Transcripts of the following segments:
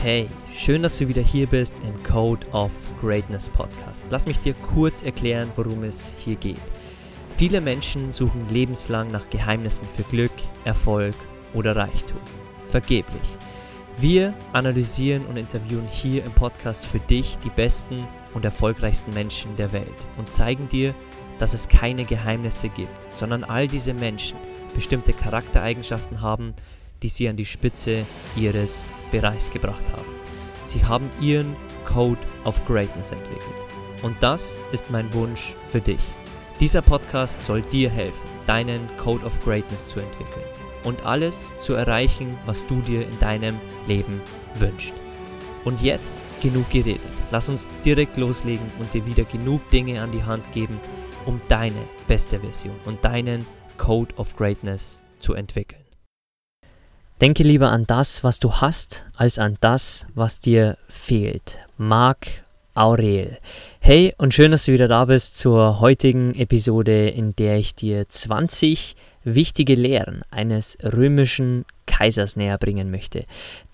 Hey, schön, dass du wieder hier bist im Code of Greatness Podcast. Lass mich dir kurz erklären, worum es hier geht. Viele Menschen suchen lebenslang nach Geheimnissen für Glück, Erfolg oder Reichtum. Vergeblich. Wir analysieren und interviewen hier im Podcast für dich die besten und erfolgreichsten Menschen der Welt und zeigen dir, dass es keine Geheimnisse gibt, sondern all diese Menschen bestimmte Charaktereigenschaften haben, die sie an die Spitze ihres Bereichs gebracht haben. Sie haben ihren Code of Greatness entwickelt. Und das ist mein Wunsch für dich. Dieser Podcast soll dir helfen, deinen Code of Greatness zu entwickeln und alles zu erreichen, was du dir in deinem Leben wünschst. Und jetzt genug geredet. Lass uns direkt loslegen und dir wieder genug Dinge an die Hand geben, um deine beste Version und deinen Code of Greatness zu entwickeln. Denke lieber an das, was du hast, als an das, was dir fehlt. Marc Aurel. Hey und schön, dass du wieder da bist zur heutigen Episode, in der ich dir 20 wichtige Lehren eines römischen Kaisers näher bringen möchte.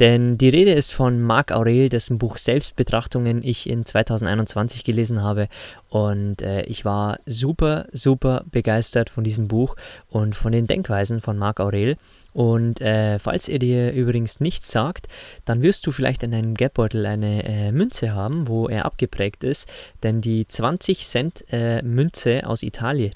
Denn die Rede ist von Marc Aurel, dessen Buch Selbstbetrachtungen ich in 2021 gelesen habe. Und äh, ich war super, super begeistert von diesem Buch und von den Denkweisen von Marc Aurel. Und äh, falls er dir übrigens nichts sagt, dann wirst du vielleicht in deinem Geldbeutel eine äh, Münze haben, wo er abgeprägt ist. Denn die 20 Cent äh, Münze aus Italien,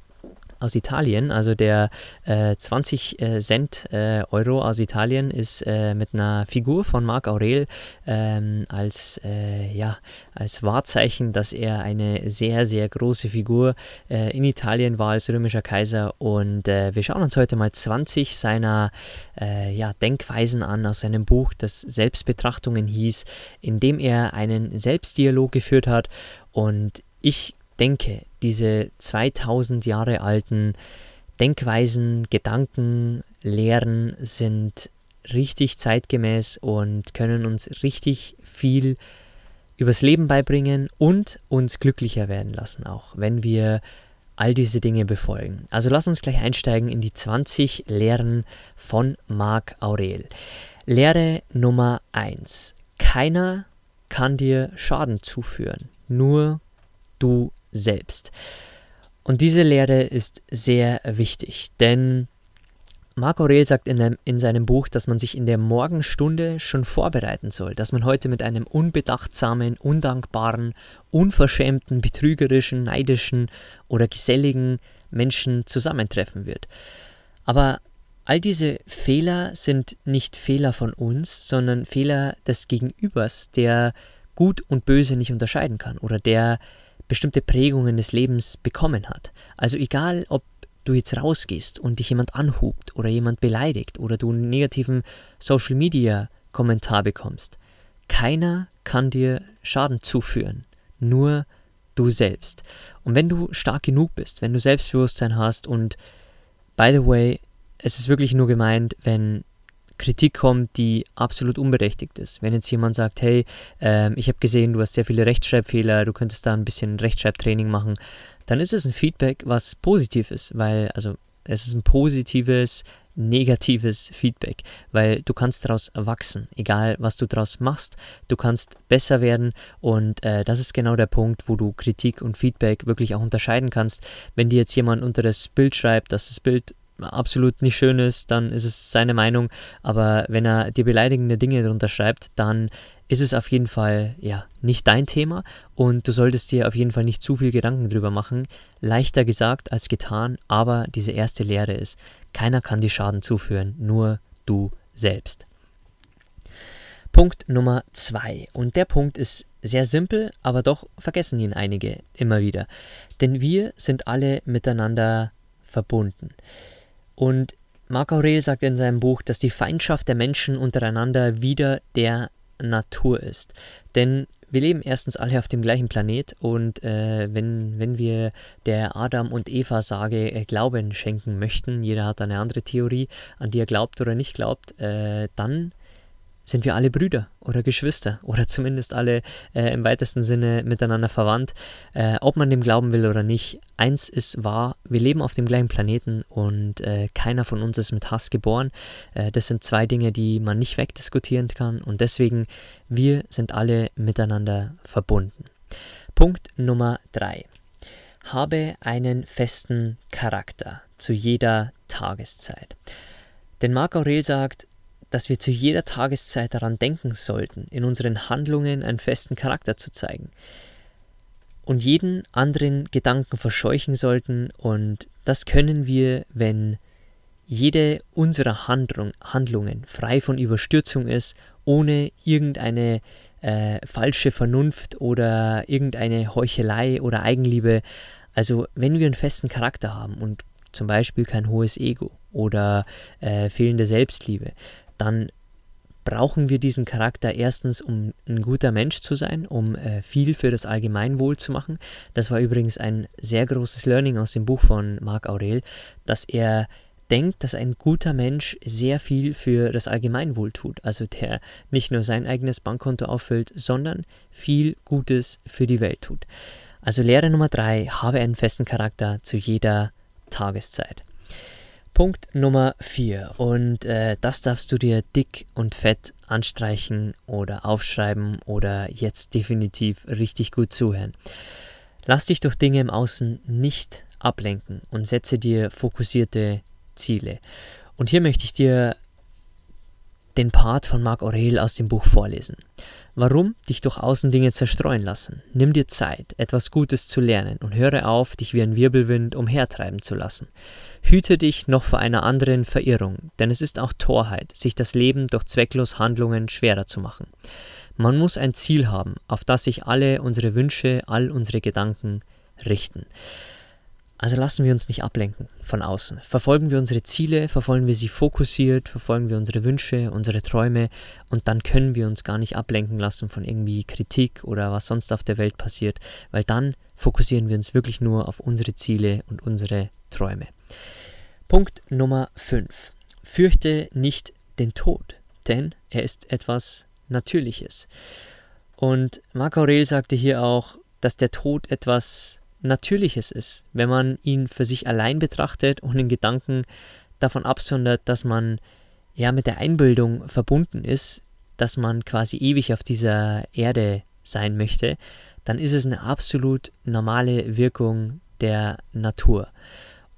aus Italien, also der äh, 20 äh, Cent äh, Euro aus Italien ist äh, mit einer Figur von Marc Aurel ähm, als, äh, ja, als Wahrzeichen, dass er eine sehr, sehr große Figur in Italien war als römischer Kaiser. Und wir schauen uns heute mal 20 seiner ja, Denkweisen an aus seinem Buch, das Selbstbetrachtungen hieß, in dem er einen Selbstdialog geführt hat. Und ich denke, diese 2000 Jahre alten Denkweisen, Gedanken, Lehren sind richtig zeitgemäß und können uns richtig viel übers Leben beibringen und uns glücklicher werden lassen, auch wenn wir all diese Dinge befolgen. Also lass uns gleich einsteigen in die 20 Lehren von Marc Aurel. Lehre Nummer 1. Keiner kann dir Schaden zuführen, nur du selbst. Und diese Lehre ist sehr wichtig, denn Marc Aurel sagt in, einem, in, seinem Buch, dass man sich in der Morgenstunde schon vorbereiten soll, dass man heute mit einem unbedachtsamen, undankbaren, unverschämten, betrügerischen, neidischen oder geselligen Menschen zusammentreffen wird. Aber all diese Fehler sind nicht Fehler von uns, sondern Fehler des Gegenübers, der Gut und Böse nicht unterscheiden kann oder der bestimmte Prägungen des Lebens bekommen hat. Also egal, ob du jetzt rausgehst und dich jemand anhubt oder jemand beleidigt oder du einen negativen Social Media Kommentar bekommst, keiner kann dir Schaden zuführen, nur du selbst. Und wenn du stark genug bist, wenn du Selbstbewusstsein hast und by the way, es ist wirklich nur gemeint, wenn Kritik kommt, die absolut unberechtigt ist. Wenn jetzt jemand sagt, hey, ähm, ich habe gesehen, du hast sehr viele Rechtschreibfehler, du könntest da ein bisschen Rechtschreibtraining machen, dann ist es ein Feedback, was positiv ist, weil, also es ist ein positives, negatives Feedback, weil du kannst daraus wachsen, egal was du daraus machst, du kannst besser werden und äh, das ist genau der Punkt, wo du Kritik und Feedback wirklich auch unterscheiden kannst. Wenn dir jetzt jemand unter das Bild schreibt, dass das Bild absolut nicht schön ist, dann ist es seine Meinung. Aber wenn er dir beleidigende Dinge darunter schreibt, dann ist es auf jeden Fall ja nicht dein Thema und du solltest dir auf jeden Fall nicht zu viel Gedanken drüber machen. Leichter gesagt als getan, aber diese erste Lehre ist, keiner kann dir Schaden zuführen, nur du selbst. Punkt Nummer zwei. Und der Punkt ist sehr simpel, aber doch vergessen ihn einige immer wieder. Denn wir sind alle miteinander verbunden. Und Marc Aurel sagt in seinem Buch, dass die Feindschaft der Menschen untereinander wieder der Natur ist. Denn wir leben erstens alle auf dem gleichen Planet und äh, wenn, wenn wir der Adam und Eva Sage äh, Glauben schenken möchten, jeder hat eine andere Theorie, an die er glaubt oder nicht glaubt, äh, dann sind wir alle Brüder oder Geschwister oder zumindest alle äh, im weitesten Sinne miteinander verwandt. Äh, ob man dem glauben will oder nicht, eins ist wahr, wir leben auf dem gleichen Planeten und äh, keiner von uns ist mit Hass geboren. Äh, das sind zwei Dinge, die man nicht wegdiskutieren kann und deswegen, wir sind alle miteinander verbunden. Punkt Nummer drei. Habe einen festen Charakter zu jeder Tageszeit. Denn Marc Aurel sagt, dass wir zu jeder Tageszeit daran denken sollten, in unseren Handlungen einen festen Charakter zu zeigen und jeden anderen Gedanken verscheuchen sollten und das können wir, wenn jede unserer Handlung, Handlungen frei von Überstürzung ist, ohne irgendeine äh, falsche Vernunft oder irgendeine Heuchelei oder Eigenliebe. Also wenn wir einen festen Charakter haben und zum Beispiel kein hohes Ego oder äh, fehlende Selbstliebe, dann brauchen wir diesen Charakter erstens, um ein guter Mensch zu sein, um äh, viel für das Allgemeinwohl zu machen. Das war übrigens ein sehr großes Learning aus dem Buch von Marc Aurel, dass er denkt, dass ein guter Mensch sehr viel für das Allgemeinwohl tut. Also der nicht nur sein eigenes Bankkonto auffüllt, sondern viel Gutes für die Welt tut. Also Lehre Nummer drei, habe einen festen Charakter zu jeder Tageszeit. Punkt Nummer 4 und äh, das darfst du dir dick und fett anstreichen oder aufschreiben oder jetzt definitiv richtig gut zuhören. Lass dich durch Dinge im Außen nicht ablenken und setze dir fokussierte Ziele. Und hier möchte ich dir den Part von Marc Aurel aus dem Buch vorlesen. Warum dich durch Außendinge zerstreuen lassen? Nimm dir Zeit, etwas Gutes zu lernen und höre auf, dich wie ein Wirbelwind umhertreiben zu lassen. Hüte dich noch vor einer anderen Verirrung, denn es ist auch Torheit, sich das Leben durch zwecklos Handlungen schwerer zu machen. Man muss ein Ziel haben, auf das sich alle unsere Wünsche, all unsere Gedanken richten. Also lassen wir uns nicht ablenken von außen. Verfolgen wir unsere Ziele, verfolgen wir sie fokussiert, verfolgen wir unsere Wünsche, unsere Träume und dann können wir uns gar nicht ablenken lassen von irgendwie Kritik oder was sonst auf der Welt passiert, weil dann fokussieren wir uns wirklich nur auf unsere Ziele und unsere Träume. Punkt Nummer 5. Fürchte nicht den Tod, denn er ist etwas Natürliches. Und Marc Aurel sagte hier auch, dass der Tod etwas Natürliches ist, wenn man ihn für sich allein betrachtet und in Gedanken davon absondert, dass man ja mit der Einbildung verbunden ist, dass man quasi ewig auf dieser Erde sein möchte, dann ist es eine absolut normale Wirkung der Natur.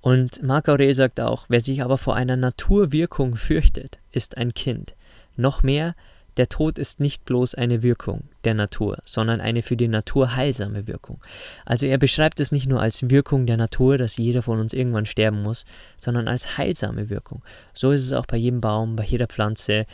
Und Marc Aurel sagt auch, wer sich aber vor einer Naturwirkung fürchtet, ist ein Kind. Noch mehr, der Tod ist nicht bloß eine Wirkung der Natur, sondern eine für die Natur heilsame Wirkung. Also er beschreibt es nicht nur als Wirkung der Natur, dass jeder von uns irgendwann sterben muss, sondern als heilsame Wirkung. So ist es auch bei jedem Baum, bei jeder Pflanze.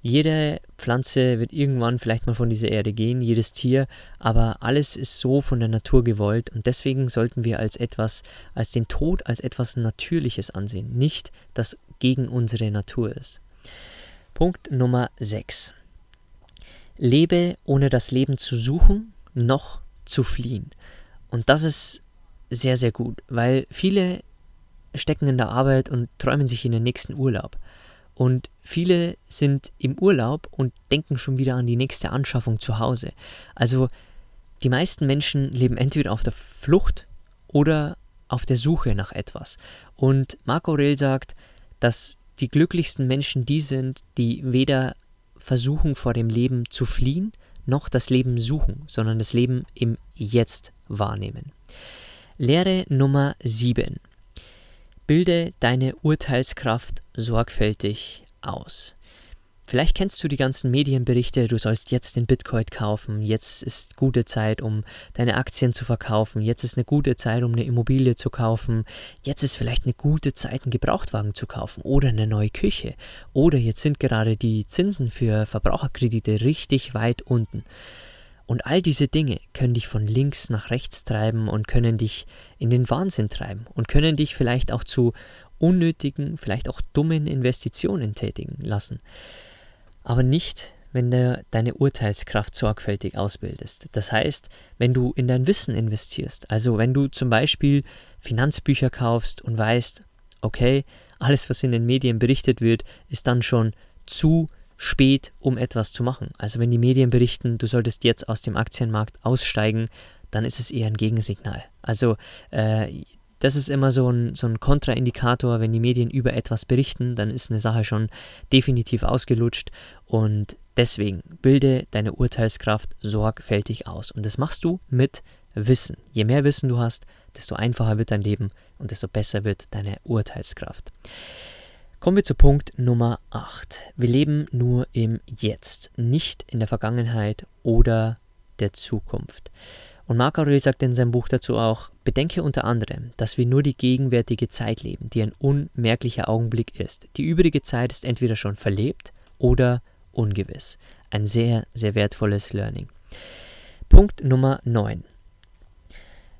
Jede Pflanze wird irgendwann vielleicht mal von dieser Erde gehen, jedes Tier, aber alles ist so von der Natur gewollt und deswegen sollten wir als etwas, als den Tod als etwas Natürliches ansehen, nicht das gegen unsere Natur ist. Punkt Nummer 6. Lebe ohne das Leben zu suchen, noch zu fliehen. Und das ist sehr, sehr gut, weil viele stecken in der Arbeit und träumen sich in den nächsten Urlaub. Und viele sind im Urlaub und denken schon wieder an die nächste Anschaffung zu Hause. Also die meisten Menschen leben entweder auf der Flucht oder auf der Suche nach etwas. Und Marco Aurel sagt, dass die glücklichsten Menschen die sind, die weder versuchen vor dem Leben zu fliehen, noch das Leben suchen, sondern das Leben im Jetzt wahrnehmen. Lehre Nummer 7. Bilde deine Urteilskraft sorgfältig aus. Vielleicht kennst du die ganzen Medienberichte, du sollst jetzt den Bitcoin kaufen, jetzt ist gute Zeit, um deine Aktien zu verkaufen, jetzt ist eine gute Zeit, um eine Immobilie zu kaufen, jetzt ist vielleicht eine gute Zeit, einen Gebrauchtwagen zu kaufen oder eine neue Küche oder jetzt sind gerade die Zinsen für Verbraucherkredite richtig weit unten. Und all diese Dinge können dich von links nach rechts treiben und können dich in den Wahnsinn treiben und können dich vielleicht auch zu unnötigen, vielleicht auch dummen Investitionen tätigen lassen aber nicht, wenn du deine Urteilskraft sorgfältig ausbildest. Das heißt, wenn du in dein Wissen investierst, also wenn du zum Beispiel Finanzbücher kaufst und weißt, okay, alles, was in den Medien berichtet wird, ist dann schon zu spät, um etwas zu machen. Also wenn die Medien berichten, du solltest jetzt aus dem Aktienmarkt aussteigen, dann ist es eher ein Gegensignal. Also äh, das ist immer so ein, so ein Kontraindikator, wenn die Medien über etwas berichten, dann ist eine Sache schon definitiv ausgelutscht und deswegen bilde deine Urteilskraft sorgfältig aus. Und das machst du mit Wissen. Je mehr Wissen du hast, desto einfacher wird dein Leben und desto besser wird deine Urteilskraft. Kommen wir zu Punkt Nummer 8. Wir leben nur im Jetzt, nicht in der Vergangenheit oder der Zukunft. Und Marc Aurel sagt in seinem Buch dazu auch, bedenke unter anderem, dass wir nur die gegenwärtige Zeit leben, die ein unmerklicher Augenblick ist. Die übrige Zeit ist entweder schon verlebt oder ungewiss. Ein sehr, sehr wertvolles Learning. Punkt Nummer 9.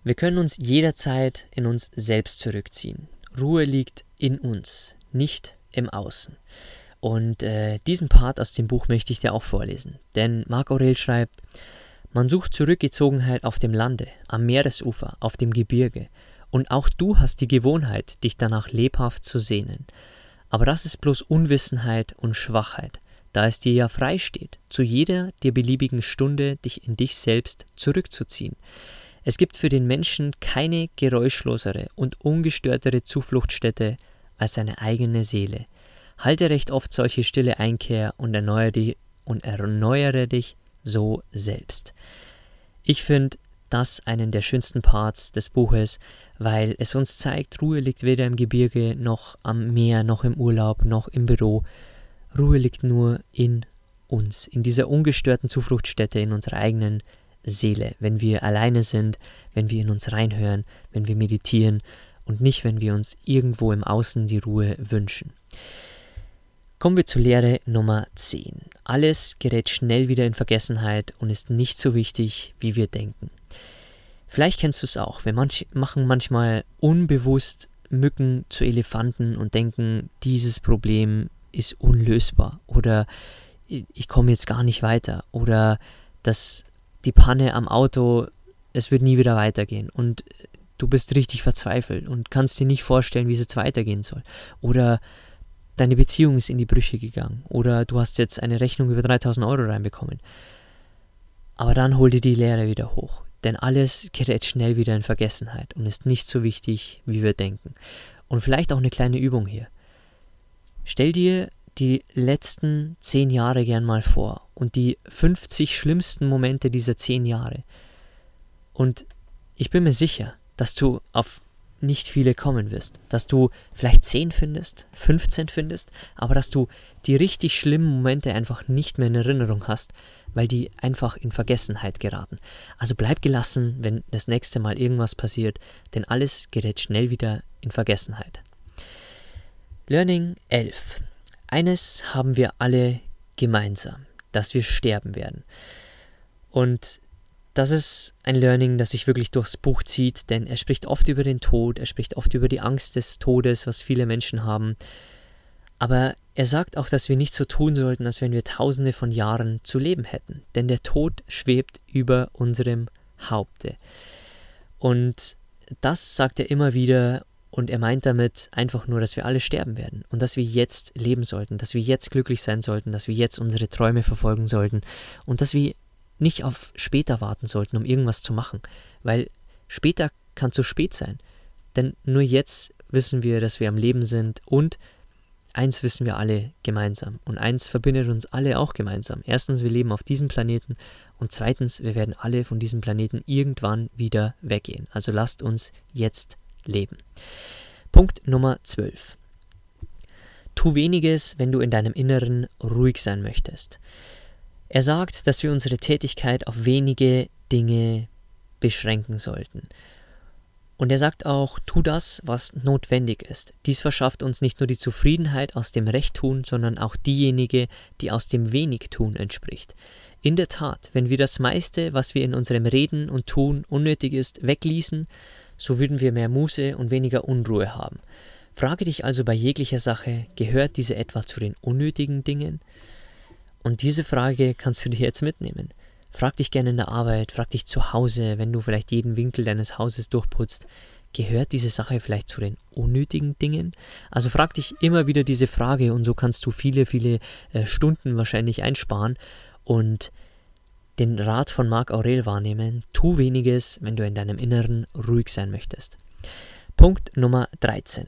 Wir können uns jederzeit in uns selbst zurückziehen. Ruhe liegt in uns nicht im Außen. Und äh, diesen Part aus dem Buch möchte ich dir auch vorlesen. Denn Marc Aurel schreibt, man sucht Zurückgezogenheit auf dem Lande, am Meeresufer, auf dem Gebirge, und auch du hast die Gewohnheit, dich danach lebhaft zu sehnen. Aber das ist bloß Unwissenheit und Schwachheit, da es dir ja frei steht, zu jeder dir beliebigen Stunde dich in dich selbst zurückzuziehen. Es gibt für den Menschen keine geräuschlosere und ungestörtere Zufluchtsstätte als seine eigene Seele. Halte recht oft solche stille Einkehr und erneuere, die, und erneuere dich so selbst. Ich finde das einen der schönsten Parts des Buches, weil es uns zeigt, Ruhe liegt weder im Gebirge noch am Meer noch im Urlaub noch im Büro. Ruhe liegt nur in uns, in dieser ungestörten Zufluchtsstätte, in unserer eigenen Seele, wenn wir alleine sind, wenn wir in uns reinhören, wenn wir meditieren und nicht, wenn wir uns irgendwo im Außen die Ruhe wünschen. Kommen wir zur Lehre Nummer 10. Alles gerät schnell wieder in Vergessenheit und ist nicht so wichtig, wie wir denken. Vielleicht kennst du es auch. Wir manch, machen manchmal unbewusst Mücken zu Elefanten und denken, dieses Problem ist unlösbar oder ich komme jetzt gar nicht weiter oder dass die Panne am Auto, es wird nie wieder weitergehen. Und du bist richtig verzweifelt und kannst dir nicht vorstellen, wie es jetzt weitergehen soll. Oder deine Beziehung ist in die Brüche gegangen. Oder du hast jetzt eine Rechnung über 3000 Euro reinbekommen. Aber dann hol dir die Lehre wieder hoch. Denn alles gerät schnell wieder in Vergessenheit und ist nicht so wichtig, wie wir denken. Und vielleicht auch eine kleine Übung hier. Stell dir die letzten zehn Jahre gern mal vor und die 50 schlimmsten Momente dieser zehn Jahre. Und ich bin mir sicher, dass du auf nicht viele kommen wirst, dass du vielleicht 10 findest, 15 findest, aber dass du die richtig schlimmen Momente einfach nicht mehr in Erinnerung hast, weil die einfach in Vergessenheit geraten. Also bleib gelassen, wenn das nächste Mal irgendwas passiert, denn alles gerät schnell wieder in Vergessenheit. Learning 11. Eines haben wir alle gemeinsam, dass wir sterben werden. Und das ist ein Learning, das sich wirklich durchs Buch zieht, denn er spricht oft über den Tod, er spricht oft über die Angst des Todes, was viele Menschen haben. Aber er sagt auch, dass wir nicht so tun sollten, als wenn wir tausende von Jahren zu leben hätten, denn der Tod schwebt über unserem Haupte. Und das sagt er immer wieder und er meint damit einfach nur, dass wir alle sterben werden und dass wir jetzt leben sollten, dass wir jetzt glücklich sein sollten, dass wir jetzt unsere Träume verfolgen sollten und dass wir nicht auf später warten sollten, um irgendwas zu machen, weil später kann zu spät sein. Denn nur jetzt wissen wir, dass wir am Leben sind und eins wissen wir alle gemeinsam und eins verbindet uns alle auch gemeinsam. Erstens, wir leben auf diesem Planeten und zweitens, wir werden alle von diesem Planeten irgendwann wieder weggehen. Also lasst uns jetzt leben. Punkt Nummer 12. Tu weniges, wenn du in deinem Inneren ruhig sein möchtest. Er sagt, dass wir unsere Tätigkeit auf wenige Dinge beschränken sollten. Und er sagt auch, tu das, was notwendig ist. Dies verschafft uns nicht nur die Zufriedenheit aus dem Rechttun, sondern auch diejenige, die aus dem Wenigtun entspricht. In der Tat, wenn wir das meiste, was wir in unserem Reden und Tun unnötig ist, wegließen, so würden wir mehr Muße und weniger Unruhe haben. Frage dich also bei jeglicher Sache, gehört diese etwa zu den unnötigen Dingen? Und diese Frage kannst du dir jetzt mitnehmen. Frag dich gerne in der Arbeit, frag dich zu Hause, wenn du vielleicht jeden Winkel deines Hauses durchputzt. gehört diese Sache vielleicht zu den unnötigen Dingen? Also frag dich immer wieder diese Frage und so kannst du viele, viele äh, Stunden wahrscheinlich einsparen und den Rat von Marc Aurel wahrnehmen. Tu weniges, wenn du in deinem Inneren ruhig sein möchtest. Punkt Nummer 13.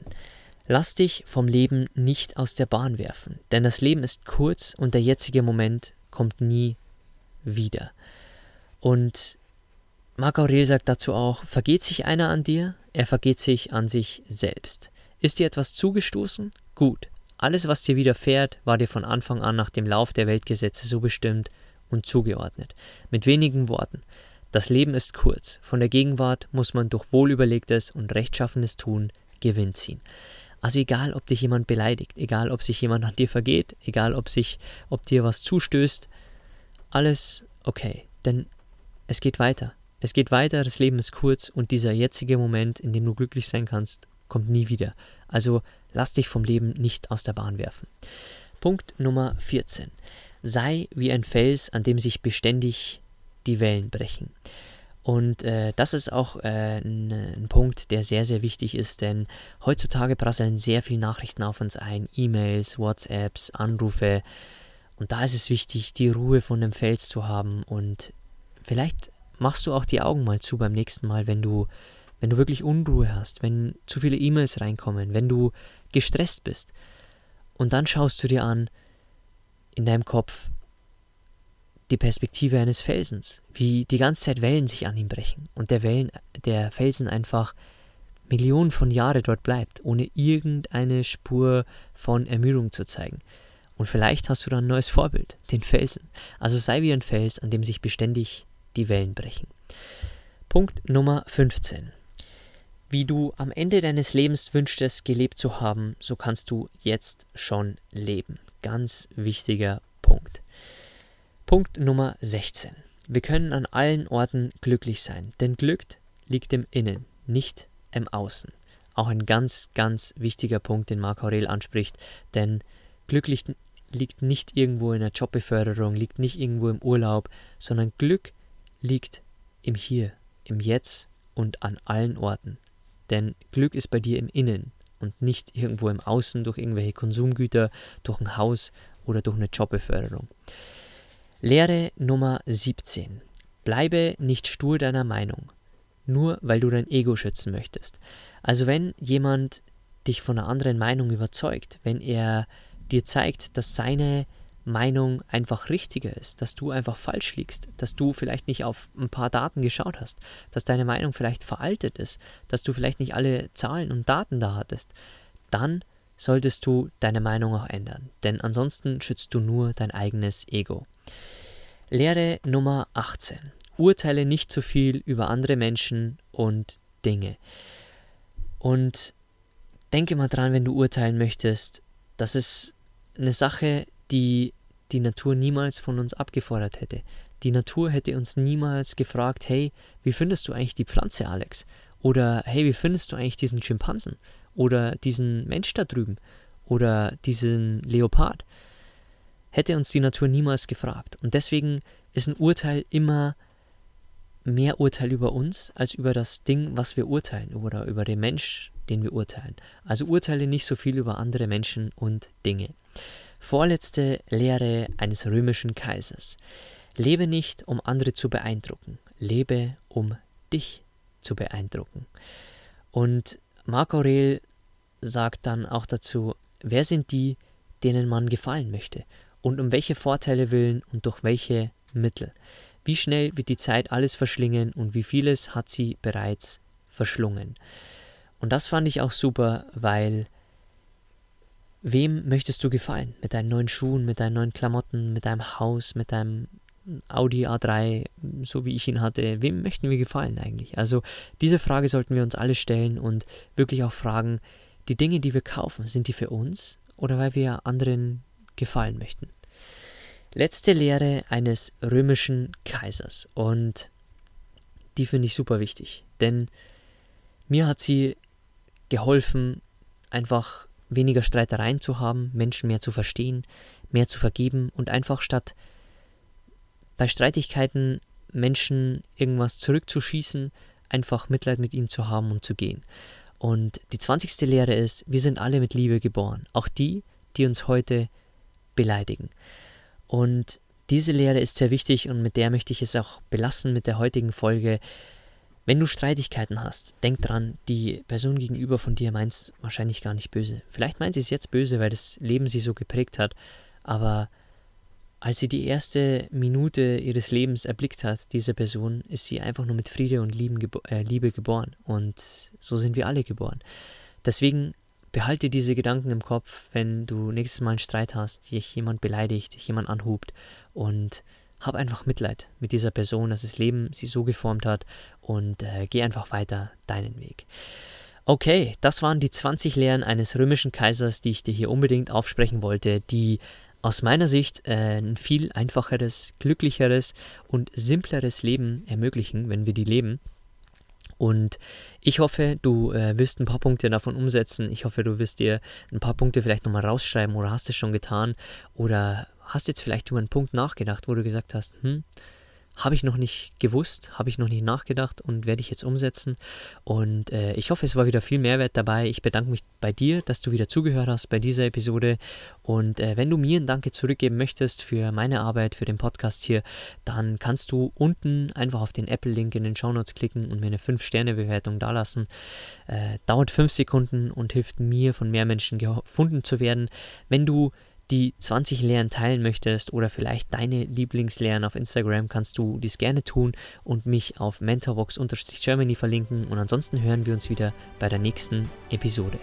Lass dich vom Leben nicht aus der Bahn werfen, denn das Leben ist kurz und der jetzige Moment kommt nie wieder. Und Marc Aurel sagt dazu auch, vergeht sich einer an dir, er vergeht sich an sich selbst. Ist dir etwas zugestoßen? Gut. Alles, was dir widerfährt, war dir von Anfang an nach dem Lauf der Weltgesetze so bestimmt und zugeordnet. Mit wenigen Worten. Das Leben ist kurz. Von der Gegenwart muss man durch wohlüberlegtes und rechtschaffenes Tun Gewinn ziehen. Also egal, ob dich jemand beleidigt, egal, ob sich jemand an dir vergeht, egal, ob sich, ob dir was zustößt, alles okay, denn es geht weiter. Es geht weiter, das Leben ist kurz und dieser jetzige Moment, in dem du glücklich sein kannst, kommt nie wieder. Also lass dich vom Leben nicht aus der Bahn werfen. Punkt Nummer 14. Sei wie ein Fels, an dem sich beständig die Wellen brechen. Und äh, das ist auch äh, ein, ein, Punkt, der sehr, sehr wichtig ist, denn heutzutage prasseln sehr viele Nachrichten auf uns ein, E-Mails, WhatsApps, Anrufe. Und da ist es wichtig, die Ruhe von dem Fels zu haben und vielleicht machst du auch die Augen mal zu beim nächsten Mal, wenn du, wenn du wirklich Unruhe hast, wenn zu viele E-Mails reinkommen, wenn du gestresst bist. Und dann schaust du dir an, in deinem Kopf, die Perspektive eines Felsens, wie die ganze Zeit Wellen sich an ihm brechen und der, Wellen, der Felsen einfach Millionen von Jahren dort bleibt, ohne irgendeine Spur von Ermüdung zu zeigen. Und vielleicht hast du dann ein neues Vorbild, den Felsen. Also sei wie ein Fels, an dem sich beständig die Wellen brechen. Punkt Nummer 15. Wie du am Ende deines Lebens wünschtest, gelebt zu haben, so kannst du jetzt schon leben. Ganz wichtiger Punkt. Punkt Nummer 16. Wir können an allen Orten glücklich sein, denn Glück liegt im Innen, nicht im Außen. Auch ein ganz, ganz wichtiger Punkt, den Marc Aurel anspricht, denn Glück liegt, liegt nicht irgendwo in der Jobbeförderung, liegt nicht irgendwo im Urlaub, sondern Glück liegt im Hier, im Jetzt und an allen Orten. Denn Glück ist bei dir im Innen und nicht irgendwo im Außen durch irgendwelche Konsumgüter, durch ein Haus oder durch eine Jobbeförderung. Lehre Nummer 17. Bleibe nicht stur deiner Meinung, nur weil du dein Ego schützen möchtest. Also wenn jemand dich von einer anderen Meinung überzeugt, wenn er dir zeigt, dass seine Meinung einfach richtiger ist, dass du einfach falsch liegst, dass du vielleicht nicht auf ein paar Daten geschaut hast, dass deine Meinung vielleicht veraltet ist, dass du vielleicht nicht alle Zahlen und Daten da hattest, dann solltest du deine Meinung auch ändern, denn ansonsten schützt du nur dein eigenes Ego. Lehre Nummer 18. Urteile nicht zu viel über andere Menschen und Dinge. Und denke mal dran, wenn du urteilen möchtest, das ist eine Sache, die die Natur niemals von uns abgefordert hätte. Die Natur hätte uns niemals gefragt, hey, wie findest du eigentlich die Pflanze, Alex? Oder hey, wie findest du eigentlich diesen Schimpansen? Oder diesen Mensch da drüben? Oder diesen Leopard? Hätte uns die Natur niemals gefragt. Und deswegen ist ein Urteil immer mehr Urteil über uns als über das Ding, was wir urteilen oder über den Mensch, den wir urteilen. Also urteile nicht so viel über andere Menschen und Dinge. Vorletzte Lehre eines römischen Kaisers. Lebe nicht, um andere zu beeindrucken, lebe, um dich zu beeindrucken. Und Marc Aurel sagt dann auch dazu, wer sind die, denen man gefallen möchte und um welche Vorteile willen und durch welche Mittel. Wie schnell wird die Zeit alles verschlingen und wie vieles hat sie bereits verschlungen. Und das fand ich auch super, weil Wem möchtest du gefallen? Mit deinen neuen Schuhen, mit deinen neuen Klamotten, mit deinem Haus, mit deinem Audi A3, so wie ich ihn hatte. Wem möchten wir gefallen eigentlich? Also diese Frage sollten wir uns alle stellen und wirklich auch fragen, die Dinge, die wir kaufen, sind die für uns oder weil wir anderen gefallen möchten? Letzte Lehre eines römischen Kaisers und die finde ich super wichtig, denn mir hat sie geholfen, einfach weniger Streitereien zu haben, Menschen mehr zu verstehen, mehr zu vergeben und einfach statt bei Streitigkeiten Menschen irgendwas zurückzuschießen, einfach Mitleid mit ihnen zu haben und zu gehen. Und die 20. Lehre ist, wir sind alle mit Liebe geboren, auch die, die uns heute beleidigen. Und diese Lehre ist sehr wichtig und mit der möchte ich es auch belassen mit der heutigen Folge. Wenn du Streitigkeiten hast, denk dran, die Person gegenüber von dir meint es wahrscheinlich gar nicht böse. Vielleicht meint sie es jetzt böse, weil das Leben sie so geprägt hat, aber als sie die erste Minute ihres Lebens erblickt hat, diese Person, ist sie einfach nur mit Friede und äh, Liebe geboren. Und so sind wir alle geboren. Deswegen behalte diese Gedanken im Kopf, wenn du nächstes Mal einen Streit hast, dich jemand beleidigt, dich jemand anhubt und hab einfach Mitleid mit dieser Person, dass das Leben sie so geformt hat und äh, geh einfach weiter deinen Weg. Okay, das waren die 20 Lehren eines römischen Kaisers, die ich dir hier unbedingt aufsprechen wollte, die aus meiner Sicht äh, ein viel einfacheres, glücklicheres und simpleres Leben ermöglichen, wenn wir die leben. Und ich hoffe, du äh, wirst ein paar Punkte davon umsetzen. Ich hoffe, du wirst dir ein paar Punkte vielleicht nochmal rausschreiben oder hast es schon getan oder hast jetzt vielleicht über einen Punkt nachgedacht, wo du gesagt hast, hm, habe ich noch nicht gewusst, habe ich noch nicht nachgedacht und werde ich jetzt umsetzen. Und äh, ich hoffe, es war wieder viel Mehrwert dabei. Ich bedanke mich bei dir, dass du wieder zugehört hast bei dieser Episode. Und äh, wenn du mir ein Danke zurückgeben möchtest für meine Arbeit, für den Podcast hier, dann kannst du unten einfach auf den Apple-Link in den Show Notes klicken und mir eine 5-Sterne-Bewertung dalassen. Äh, dauert 5 Sekunden und hilft mir, von mehr Menschen gefunden zu werden. Wenn du die 20 Lehren teilen möchtest oder vielleicht deine Lieblingslehren auf Instagram, kannst du dies gerne tun und mich auf mentorbox-germany verlinken. Und ansonsten hören wir uns wieder bei der nächsten Episode.